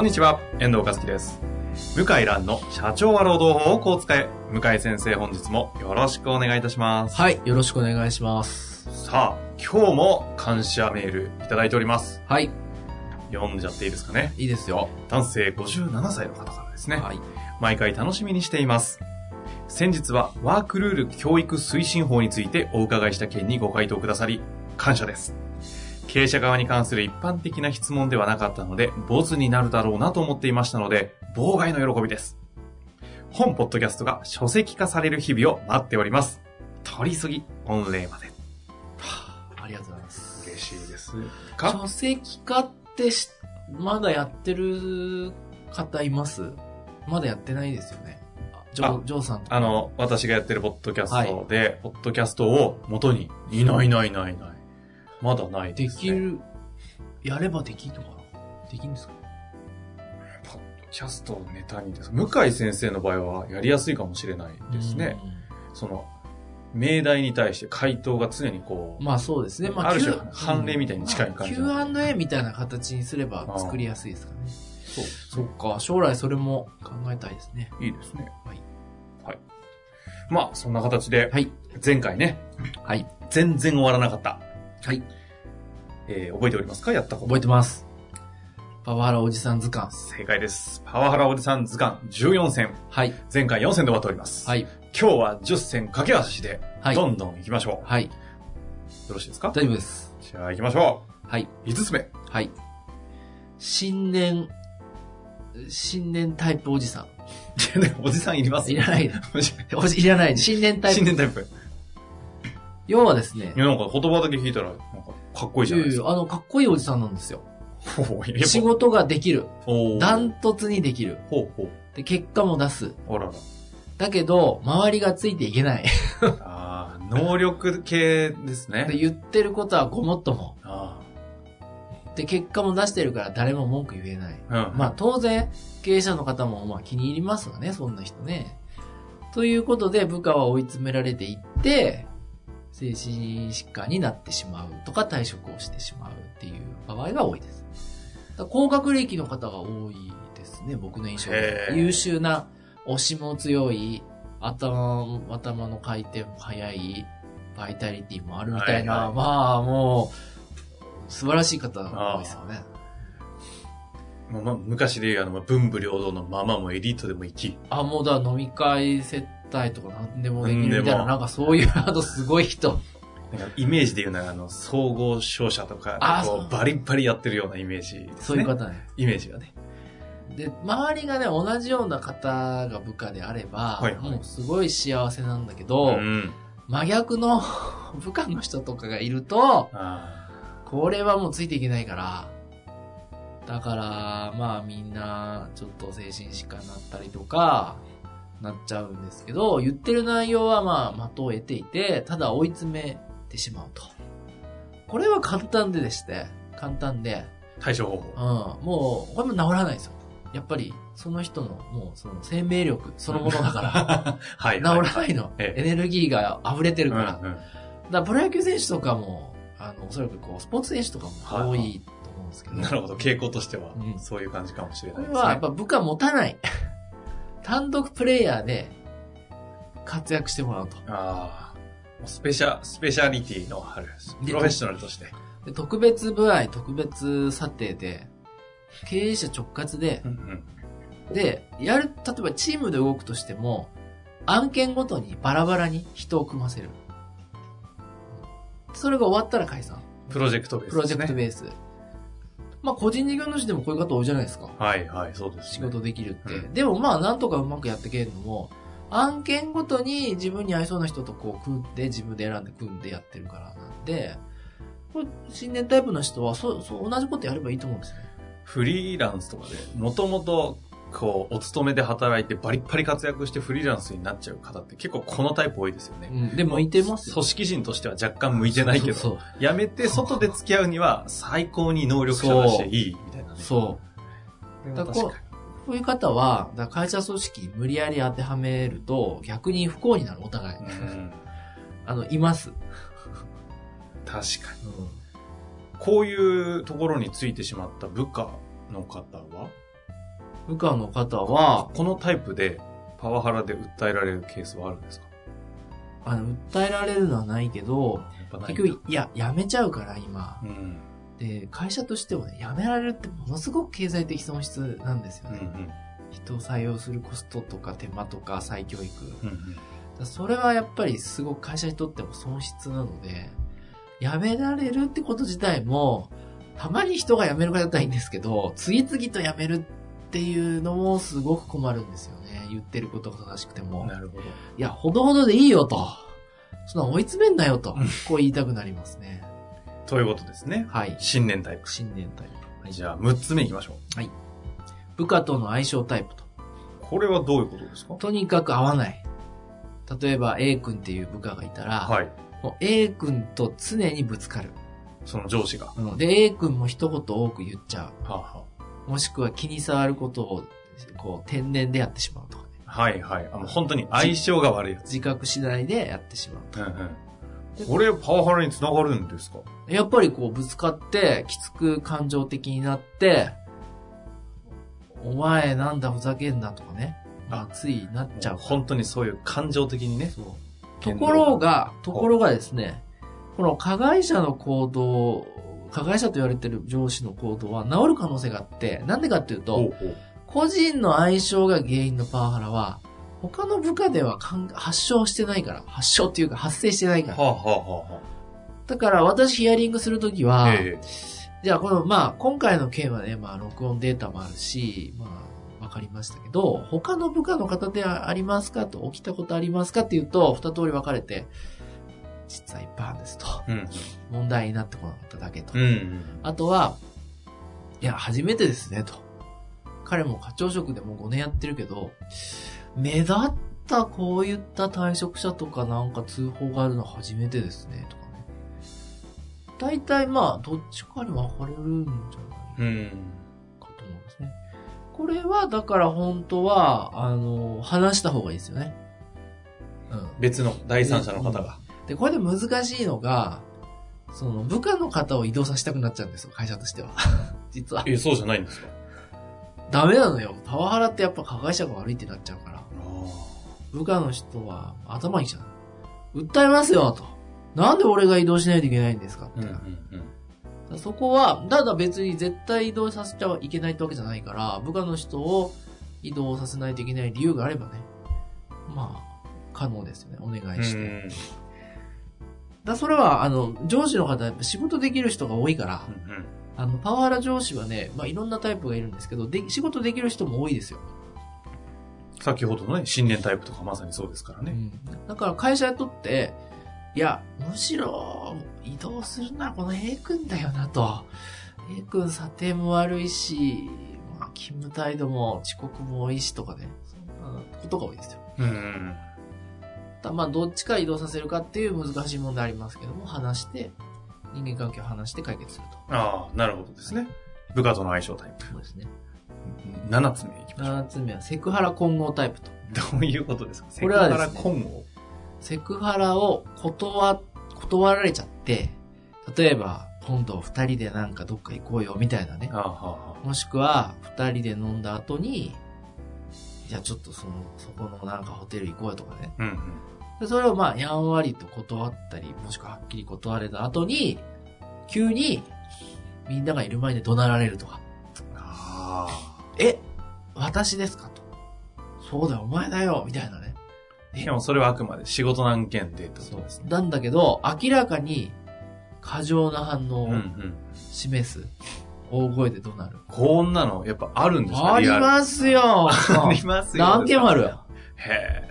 こんにちは、遠藤和樹です。向井蘭の社長は労働法をこう使え。向井先生本日もよろしくお願いいたします。はい、よろしくお願いします。さあ、今日も感謝メールいただいております。はい、読んじゃっていいですかね？いいですよ。男性57歳の方からですね。はい。毎回楽しみにしています。先日はワークルール教育推進法についてお伺いした件にご回答くださり、感謝です。経営者側に関する一般的な質問ではなかったので、ボツになるだろうなと思っていましたので、妨害の喜びです。本ポッドキャストが書籍化される日々を待っております。取り急ぎ、御礼まで。ありがとうございます。嬉しいですか書籍化ってし、まだやってる方います？まだやってないですよね。あジョジョーさん。あの、私がやってるポッドキャストで、ポッドキャストを元に、いないいないいないいない。まだないで、ね。ですきる、やればできるのかな？できるんですか？ポッドキャストをネタにです。向井先生の場合はやりやすいかもしれないですね。。その、命題に対して回答が常にこう、うんまあそうですね。まある種判例みたいに近い感じまあ Q&A みたいな形にすれば作りやすいですかね。そう。そっか。将来それも考えたいですね。いいですね。はい。はい。まあ、そんな形で、はい。前回ね、はい。全然終わらなかった。はい。えー、覚えておりますか？やったこと。覚えてます。パワハラおじさん図鑑。正解です。パワハラおじさん図鑑14選。はい。前回4選で終わっております。はい。今日は10選駆け足で、はい。どんどん行きましょう。はい。よろしいですか？大丈夫です。じゃあ行きましょはい。う。5つ目。はい。新年、新年タイプおじさん。おじさんいります？いらない。おじ、いらない。新年タイプ。新年タイプ。要はですねい、や、なんか言葉だけ聞いたら、なんかかっこいいじゃないですか。いやいやあの、かっこいいおじさんなんですよ。仕事ができる。ダントツにできる。ほうほう。で、結果も出す。あらら。だけど、周りがついていけない。ああ、能力系ですでね。言ってることはごもっとも。あで、結果も出してるから誰も文句言えない。あ。うん。まあ当然、経営者の方もまあ気に入りますわね、そんな人ね。ということで部下は追い詰められていって、精神疾患になってしまうとか退職をしてしまうっていう場合が多いです。高学歴の方が多いですね、僕の印象。で優秀な、押しも強い、頭、頭の回転も速い、バイタリティもあるみたいな、はいはいまあもう、素晴らしい方が多いですよね。まあまあ、昔で言うあの、まあ文武両道のままもエリートでも行き。あ、もうだ、飲み会接待とか何でもできるみたいな、なんかそういう、あとすごい人。なんかイメージで言うなら、あの、総合商社とかバリバリやってるようなイメージですね。そういう方ね。イメージがね。で、周りがね、同じような方が部下であれば、はいはいもうすごい幸せなんだけど、ん。真逆の 部下の人とかがいると、あこれはもうついていけないから、だから、まあみんな、ちょっと精神疾患になったりとか、なっちゃうんですけど、言ってる内容はまあ的を得ていて、ただ追い詰めてしまうと。これは簡単ででして、簡単で、あ。対処方法。うん、もう、これも治らないですよ。やっぱり、その人の、もう、その生命力そのものだから、はい、治らはい。ないの。えエネルギーが溢れてるから。だかうんうんら、プロ野球選手とかも、あの、おそらくこう、スポーツ選手とかも多いと思うんですけど。なるほど、傾向としてはう、んそういう感じかもしれこれないですね。はやっぱ部下持たない。単独プレイヤーで活躍してもらうと。ああ。スペシャ、スペシャリティのある、プロフェッショナルとして。で特別部合、特別査定で、経営者直轄でう、んうん。で、やる、例えばチームで動くとしても、案件ごとにバラバラに人を組ませる。それが終わったら解散。プロジェクトベースプロジェクトーベース。まあ、個人事業主でもこういう方多いじゃないですか。はいはい、そうです、仕事できるって。うんでもまあ、なんとかうまくやっていけるのも、案件ごとに自分に合いそうな人とこう組んで、自分で選んで組んでやってるからなんで、これ新年タイプの人は、そう、そう、同じことやればいいと思うんですよね。フリーランスとかで、もともと、こう、お勤めで働いてバリッバリ活躍してフリーランスになっちゃう方って結構このタイプ多いですよね。うん。でも、向いてますよ。組織人としては若干向いてないけど、そうやめて外で付き合うには最高に能力者だしいいみたいなね。そう。うだからこうこういう方は、だ会社組織に無理やり当てはめると、逆に不幸になる、お互い。うんあの、います。確かに。こういうところについてしまった部下の方は、部下の方は、このタイプでパワハラで訴えられるケースはあるんですか？あの、訴えられるのはないけど、結局、いや、辞めちゃうから、今。うん。で、会社としてもね、辞められるってものすごく経済的損失なんですようんうね。ん。人を採用するコストとか手間とか再教育。うんうん。それはやっぱりすごく会社にとっても損失なので、辞められるってこと自体も、たまに人が辞める方だったらいいんですけど、次々と辞めるっていうのもすごく困るんですよね。言ってることが正しくても。なるほど。いや、ほどほどでいいよと。そんな追い詰めんなよとうん。こう言いたくなりますね。ということですね。はい。新年タイプ。新年タイプ。はいじゃあ、6つ目いきましょう。部下との相性タイプと。これはどういうことですか？とにかく合わない。例えば A 君っていう部下がいたら、はい。もう A 君と常にぶつかる。その上司が。はうんで、A 君も一言多く言っちゃあはう。もしくは気に障ることを、こう、天然でやってしまうとかね。あはいはい。あの、本当に相性が悪いやつ。自覚しないでやってしまう。うんうん。これパワハラにつながるんですか？やっぱりこう、ぶつかって、きつく感情的になって、お前なんだふざけんなとかね。まあ、ついなっちゃう。本当にそういう感情的にね。ところが、ところがですね、この加害者の行動、加害者と言われてる上司の行動は治る可能性があって、なんでかっていうと、個人の相性が原因のパワハラは、他の部下では発症してないから、発症っていうか発生してないから。はあはあはあはだから私ヒアリングするときは、じゃあこの、まあ、今回の件はね、まあ、録音データもあるし、まあ、わかりましたけど、他の部下の方ではありますかと、起きたことありますかっていうと、二通り分かれて、実はいっぱいあるんですと。えうん。問題になってこなかっただけと。うんうん。あとは、いや、初めてですね、と。彼も課長職でもう5年やってるけど、目立ったこういった退職者とかなんか通報があるのは初めてですね、とかね。大体まあ、どっちかに分かれるんじゃないうん。かと思うんですね。これは、だから本当は、あの、話した方がいいですよね。うん。別の第三者の方が。で、これで難しいのが、その部下の方を移動させたくなっちゃうんですよ、会社としては。実は。え、そうじゃないんですか？ダメなのよ。パワハラってやっぱ加害者が悪いってなっちゃうから。あ部下の人は頭にきちゃう。訴えますよ、と。なんで俺が移動しないといけないんですかってうんうんうん。そこは、ただ別に絶対移動させちゃいけないってわけじゃないから、部下の人を移動させないといけない理由があればね。まあ、可能ですよね。お願いして。うんだそれは、あの、上司の方、やっぱ仕事できる人が多いから、うんあの、パワハラ上司はね、まあいろんなタイプがいるんですけど、で、仕事できる人も多いですよ。先ほどのね、新年タイプとかまさにそうですからね。うん。だから会社雇って、いや、むしろ、移動するのはこの A 君だよなと。A 君査定も悪いし、まあ、勤務態度も遅刻も多いしとかね。そんなことが多いですよ。うんうんだまあ、どっちか移動させるかっていう難しい問題ありますけども、話して、人間関係を話して解決すると。ああ、なるほどですね。部下との相性タイプ。そうですね。7つ目いきましょ7つ目はセクハラ混合タイプと。う。どういうことですか？セクハラ混合？セクハラを断、断られちゃって、例えば、今度二人でなんかどっか行こうよみたいなねあ。あ、はあ、もしくは、二人で飲んだ後に、じゃあちょっとその、そこのなんかホテル行こうよとかね。うんうん。でそれをまあ、やんわりと断ったり、もしくははっきり断られた後に、急に、みんながいる前で怒鳴られるとか。あえ私ですかと。そうだよ、お前だよみたいなね。あ。でもそれはあくまで仕事の案件でってことですね。なんだけど、明らかに過剰な反応をうんうん。示す。大声で怒鳴る。こんなの、やっぱあるんですか？ありますよ ありますよ。何件もある。へ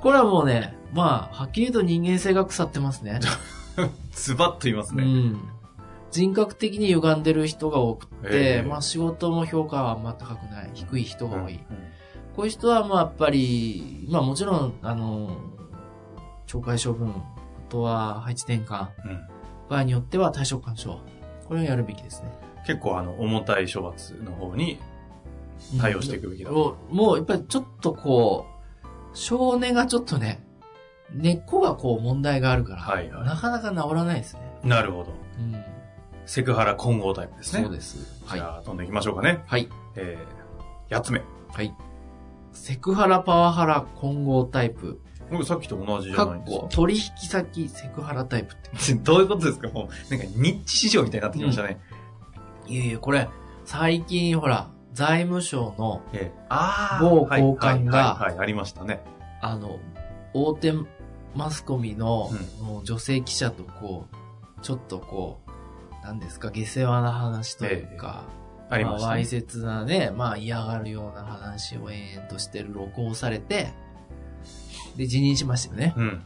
これはもうね、まあ、はっきりと人間性が腐ってますね。ズバッと言いますね。うん。人格的に歪んでる人が多くえて、えまあ仕事も評価はあんま高くない、低い人が多い。うんこういう人はまあやっぱり、まあもちろん、あの、懲戒処分、あとは配置転換、うん場合によっては退職勧奨。これをやるべきですね。結構あの、重たい処罰の方に対応していくべきだ。もう、もうやっぱりちょっとこう、少年がちょっとね、根っこがこう問題があるから、はいはいなかなか治らないですね。なるほど。うん。セクハラ混合タイプですね。そうです。はい。じゃあ、どんどん行きましょうかね。はい。えー、8つ目。はい。セクハラ、パワハラ、混合タイプ。僕さっきと同じじゃないんですか。こ取引先セクハラタイプって。どういうことですか？もう、なんか、ニッチ市場みたいになってきましたね。いえいえ、これ、最近ほら、財務省の、某高官がありましたね。あの、大手マスコミのうもう女性記者とこう、ちょっとこう、なんですか、下世話な話というか、ありましたね。わいせつなね、まあ嫌がるような話を延々としてる録音されて、で、辞任しましたよね。うん。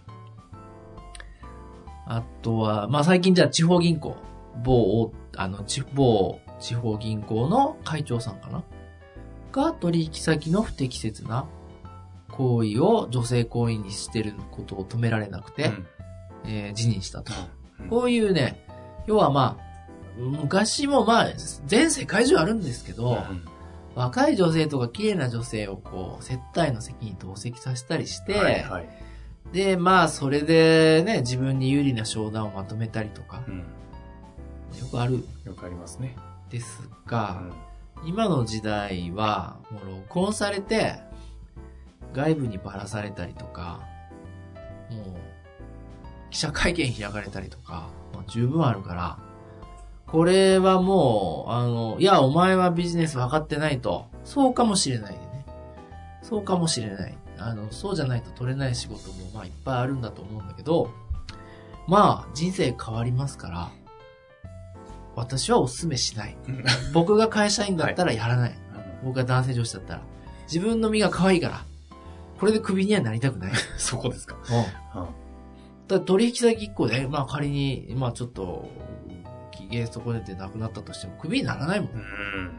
あとは、まあ最近じゃあ地方銀行、某、あの、地某地方銀行の会長さんかな？が取引先の不適切な行為を女性行為にしてることを止められなくて、うんえー辞任したと。うんこういうね、要はまあ、昔もまあ、全世界中あるんですけど、うん若い女性とか綺麗な女性をこう、接待の席に同席させたりして、はいはい。で、まあ、それでね、自分に有利な商談をまとめたりとかう、ん。よくあるよくありますね。ですうが、ん今の時代は、もう録音されて、外部にばらされたりとか、もう、記者会見開かれたりとか、まあ、十分あるから、これはもう、あの、いや、お前はビジネス分かってないと。そうかもしれないでね。そうかもしれない。あの、そうじゃないと取れない仕事も、まあ、いっぱいあるんだと思うんだけど、まあ、人生変わりますから、私はお勧めしない。うん僕が会社員だったらやらない。僕が男性上司だったら。自分の身が可愛いから。これでクビにはなりたくない。そこですか。うん。だ取引先1個で、まあ仮に、まあちょっと、機嫌損ねて亡くなったとしても、クビにならないもん。うん。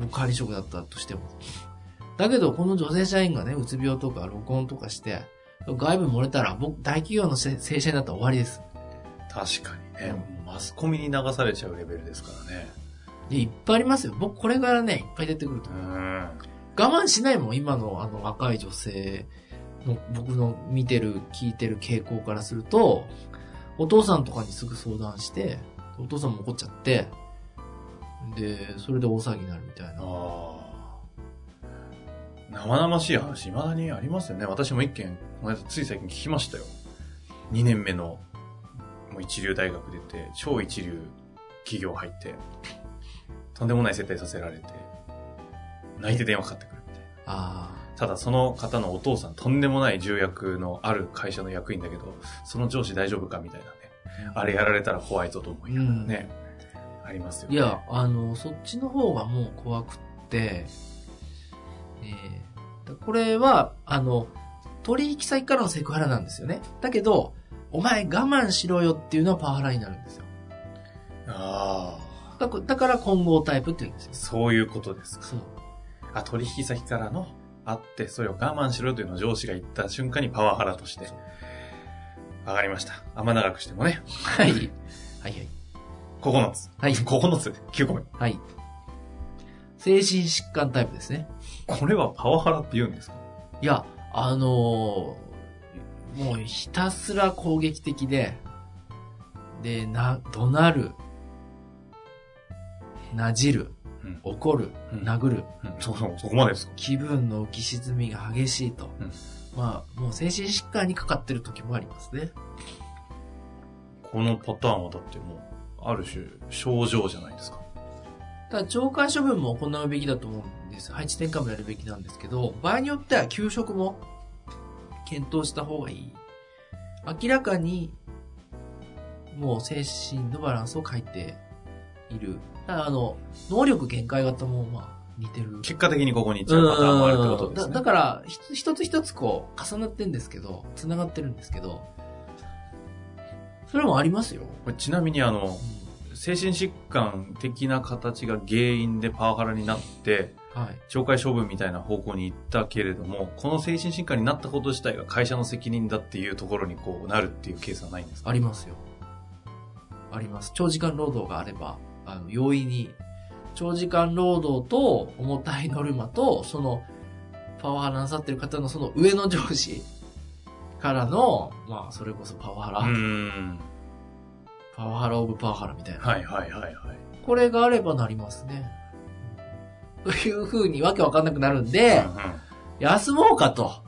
僕管理職だったとしても。だけど、この女性社員がね、うつ病とか録音とかして、外部に漏れたら、僕、大企業のせ正社員だったら終わりです。確かにね、マスコミに流されちゃうレベルですからね。で、いっぱいありますよ。僕、これからね、いっぱい出てくるとう思う。ん。我慢しないもん、今のあの若い女性の僕の見てる、聞いてる傾向からすると、お父さんとかにすぐ相談して、お父さんも怒っちゃって、で、それで大騒ぎになるみたいな。生々しい話、未だにありますよね。私も一件、つい最近聞きましたよ。2年目の、もう一流大学出て、超一流企業入って、とんでもない設定させられて、泣いて電話かかってくるみたいな。あただその方のお父さん、とんでもない重役のある会社の役員だけど、その上司大丈夫かみたいなね。あれやられたら怖いぞと思いながらね。ありますよね。あ。いや、あの、そっちの方がもう怖くって、えー、これは、あの、取引先からのセクハラなんですよね。だけど、お前我慢しろよっていうのはパワハラになるんですよ。ああ。だだから混合タイプって言うんですよ。そういうことです。そう。あ、取引先からの、あって、それを我慢しろというのを上司が言った瞬間にパワハラとして。わかりました。あんま長くしてもね。はい。はいはい。9つ。はい9つ。9個目。はい。精神疾患タイプですね。これはパワハラって言うんですか？いや、あのーもうひたすら攻撃的で、で、な、怒鳴る、なじる、うん。怒る、うん殴る、うんそ、そ、そこまでですか気分の浮き沈みが激しいと。うんまあ、もう精神疾患にかかってる時もありますね。このパターンはだってもう、ある種、症状じゃないですか。ただ、懲戒処分も行うべきだと思うんです。配置転換もやるべきなんですけど、場合によっては休職も検討した方がいい。明らかに、もう精神のバランスを書いている。ただあの、能力限界型もまあ似てる。結果的にここに行っちゃうパターンもあるってことですね。だだから、一つ一つこう、重なってるんですけど、繋がってるんですけど、それもありますよ。これちなみにあの、精神疾患的な形が原因でパワハラになって、はい。懲戒処分みたいな方向に行ったけれども、この精神疾患になったこと自体が会社の責任だっていうところにこうなるっていうケースはないんですか？ありますよ。あります。長時間労働があれば、あの、容易に、長時間労働と重たいノルマと、その、パワハラなさってる方のその上の上司からの、まあ、それこそパワハラ。パワハラオブパワハラみたいな。はいはいはいはい。これがあればなりますね。という風にわけわかんなくなるんで、休もうかと。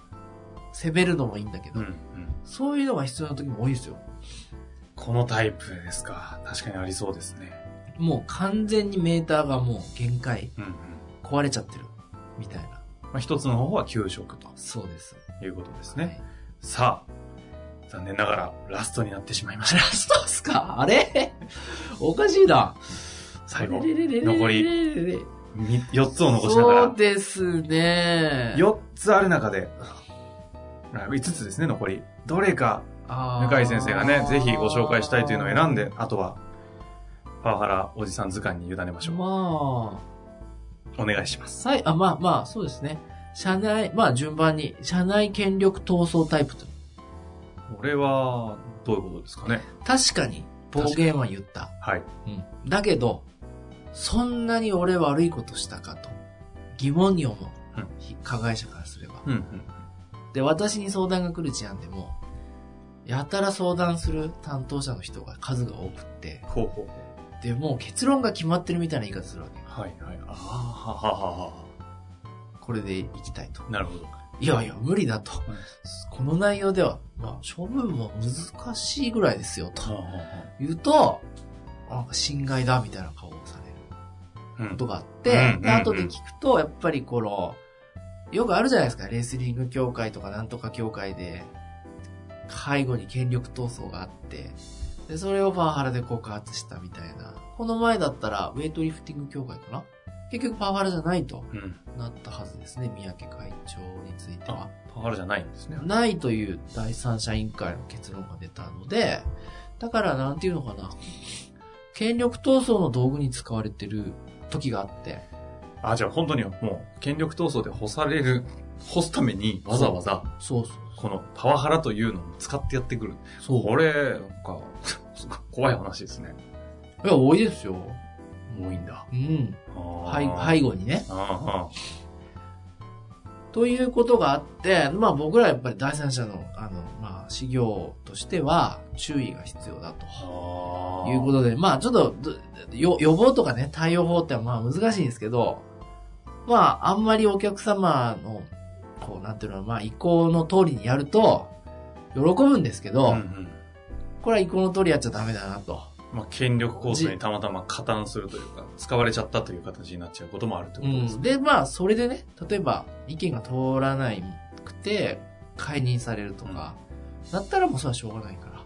責めるのもいいんだけど、うんうんうんそういうのが必要な時も多いですよ。このタイプですか。確かにありそうですね。もう完全にメーターがもう限界、うんうん。壊れちゃってる。みたいな。まあ、一つの方は給食とそうです。いうことですね。ね。さあ、残念ながらラストになってしまいましラた。ストっすか？あれ？おかしいな。最後、残り4つを残しながそうら、ですね。4つある中で、5つですね、残り。どれか、向井先生がね、ぜひご紹介したいというのを選んで、あとは、パワハラおじさん図鑑に委ねましょう。まあ、お願いします。さい、あ、まあまあ、そうですね。社内、まあ順番に、社内権力闘争タイプと。これは、どういうことですかね。確かに、暴言は言った。はい。うん。だけど、そんなに俺悪いことしたかと、疑問に思う。うん加害者からすれば。うんうん。で、私に相談が来る事案でも、やたら相談する担当者の人が数が多くって、ほうほうほで、もう結論が決まってるみたいな言い方するわけ。う。はいはい。ああ、はははは。これで行きたいと。なるほど。いやいや、無理だと。この内容では、まあ、処分も難しいぐらいですよ、と言うと、なんか侵害だ、みたいな顔をさことがあって、うんで後で聞くと、やっぱりこの、よくあるじゃないですか、レスリング協会とかなんとか協会で、背後に権力闘争があって、で、それをパワハラで告発したみたいな。この前だったら、ウェイトリフティング協会かな？結局パワハラじゃないとうん。なったはずですね、三宅会長についてはあ。、パワハラじゃないんですね。ないという第三者委員会の結論が出たので、だからなんていうのかな。権力闘争の道具に使われてる時があって、あ、じゃあ本当にもう、権力闘争で干される、干すためにわざわざ、そうそうこのパワハラというのを使ってやってくる。そう。これ、なんか、怖い話ですね。いや、多いですよ。多いんだ。うん。はい背背後にね。あということがあって、まあ僕らはやっぱり第三者の、あの、まあ、事業としては注意が必要だと。いうことで、まあちょっと、予防とかね、対応法ってまあ難しいんですけど、まああんまりお客様の、こう、なんていうの、まあ意向の通りにやると、喜ぶんですけど、うんうん。これは意向の通りやっちゃダメだなと。まあ、権力構想にたまたま加担するというか、使われちゃったという形になっちゃうこともあるってうことですん。で、まあそれでね、例えば意見が通らないくて、解任されるとか、だったらもうそれはしょうがないから。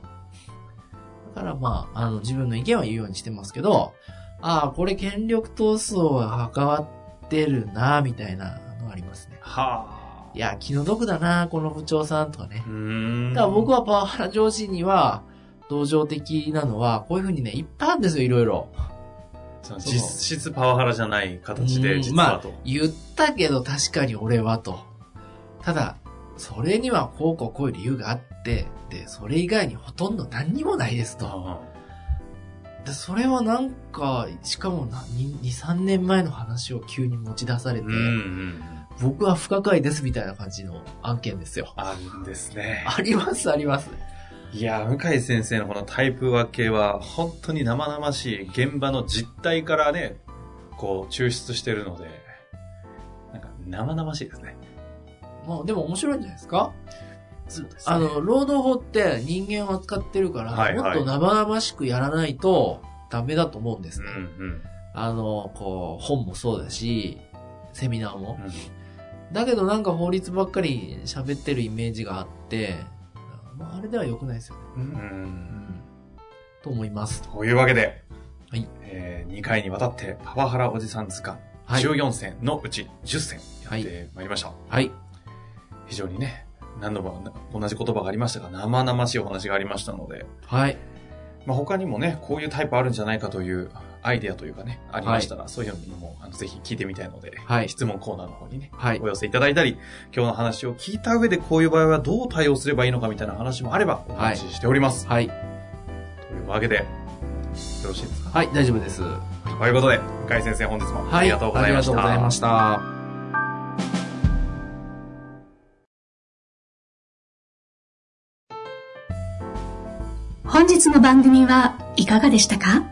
だからまあ、あの自分の意見は言うようにしてますけど、ああ、これ権力闘争が関わってるな、みたいなのがありますね。はあ。いや、気の毒だな、この部長さんとかねう。ーん。だから僕はパワハラ上司には、同情的なのは、こういうふうにね、いっぱいあるんですよ、いろいろ。実質パワハラじゃない形で、うん実はと。言ったけど確かに俺はと。ただ、それにはこうこうこういう理由があって、で、それ以外にほとんど何にもないですと。あで、それはなんか、しかもな、2、3年前の話を急に持ち出されて、ーうんうん。僕は不可解ですみたいな感じの案件ですよ。あるんですね。あります、あります。いや、向井先生のこのタイプ分けは、本当に生々しい現場の実態からね、こう、抽出してるので、なんか生々しいですね。まあ、でも面白いんじゃないですか？そうですねあの、労働法って人間を扱ってるから、はいはいもっと生々しくやらないとダメだと思うんですうんね。うん。あの、こう、本もそうだし、セミナーも。うんだけどなんか法律ばっかり喋ってるイメージがあって、まあ、あれでは良くないですよね。うんと思います。というわけで、はいえ2回にわたってパワハラおじさん図鑑、はい14選のうち10選やはいってまいりました。はい。非常にね、何度も同じ言葉がありましたが、生々しいお話がありましたので、はい。まあ、他にもね、こういうタイプあるんじゃないかというアイデアというかね、ありましたら、そういうのもあのぜひ聞いてみたいので、はい質問コーナーの方にね、はいお。寄せいただいたり、今日の話を聞いた上でこういう場合はどう対応すればいいのかみたいな話もあればお待ちしております。はい。というわけで、よろしいですか？はい、大丈夫です。ということで、向井先生本日もありがとうございました。ありがとうございました。本日の番組はいかがでしたか？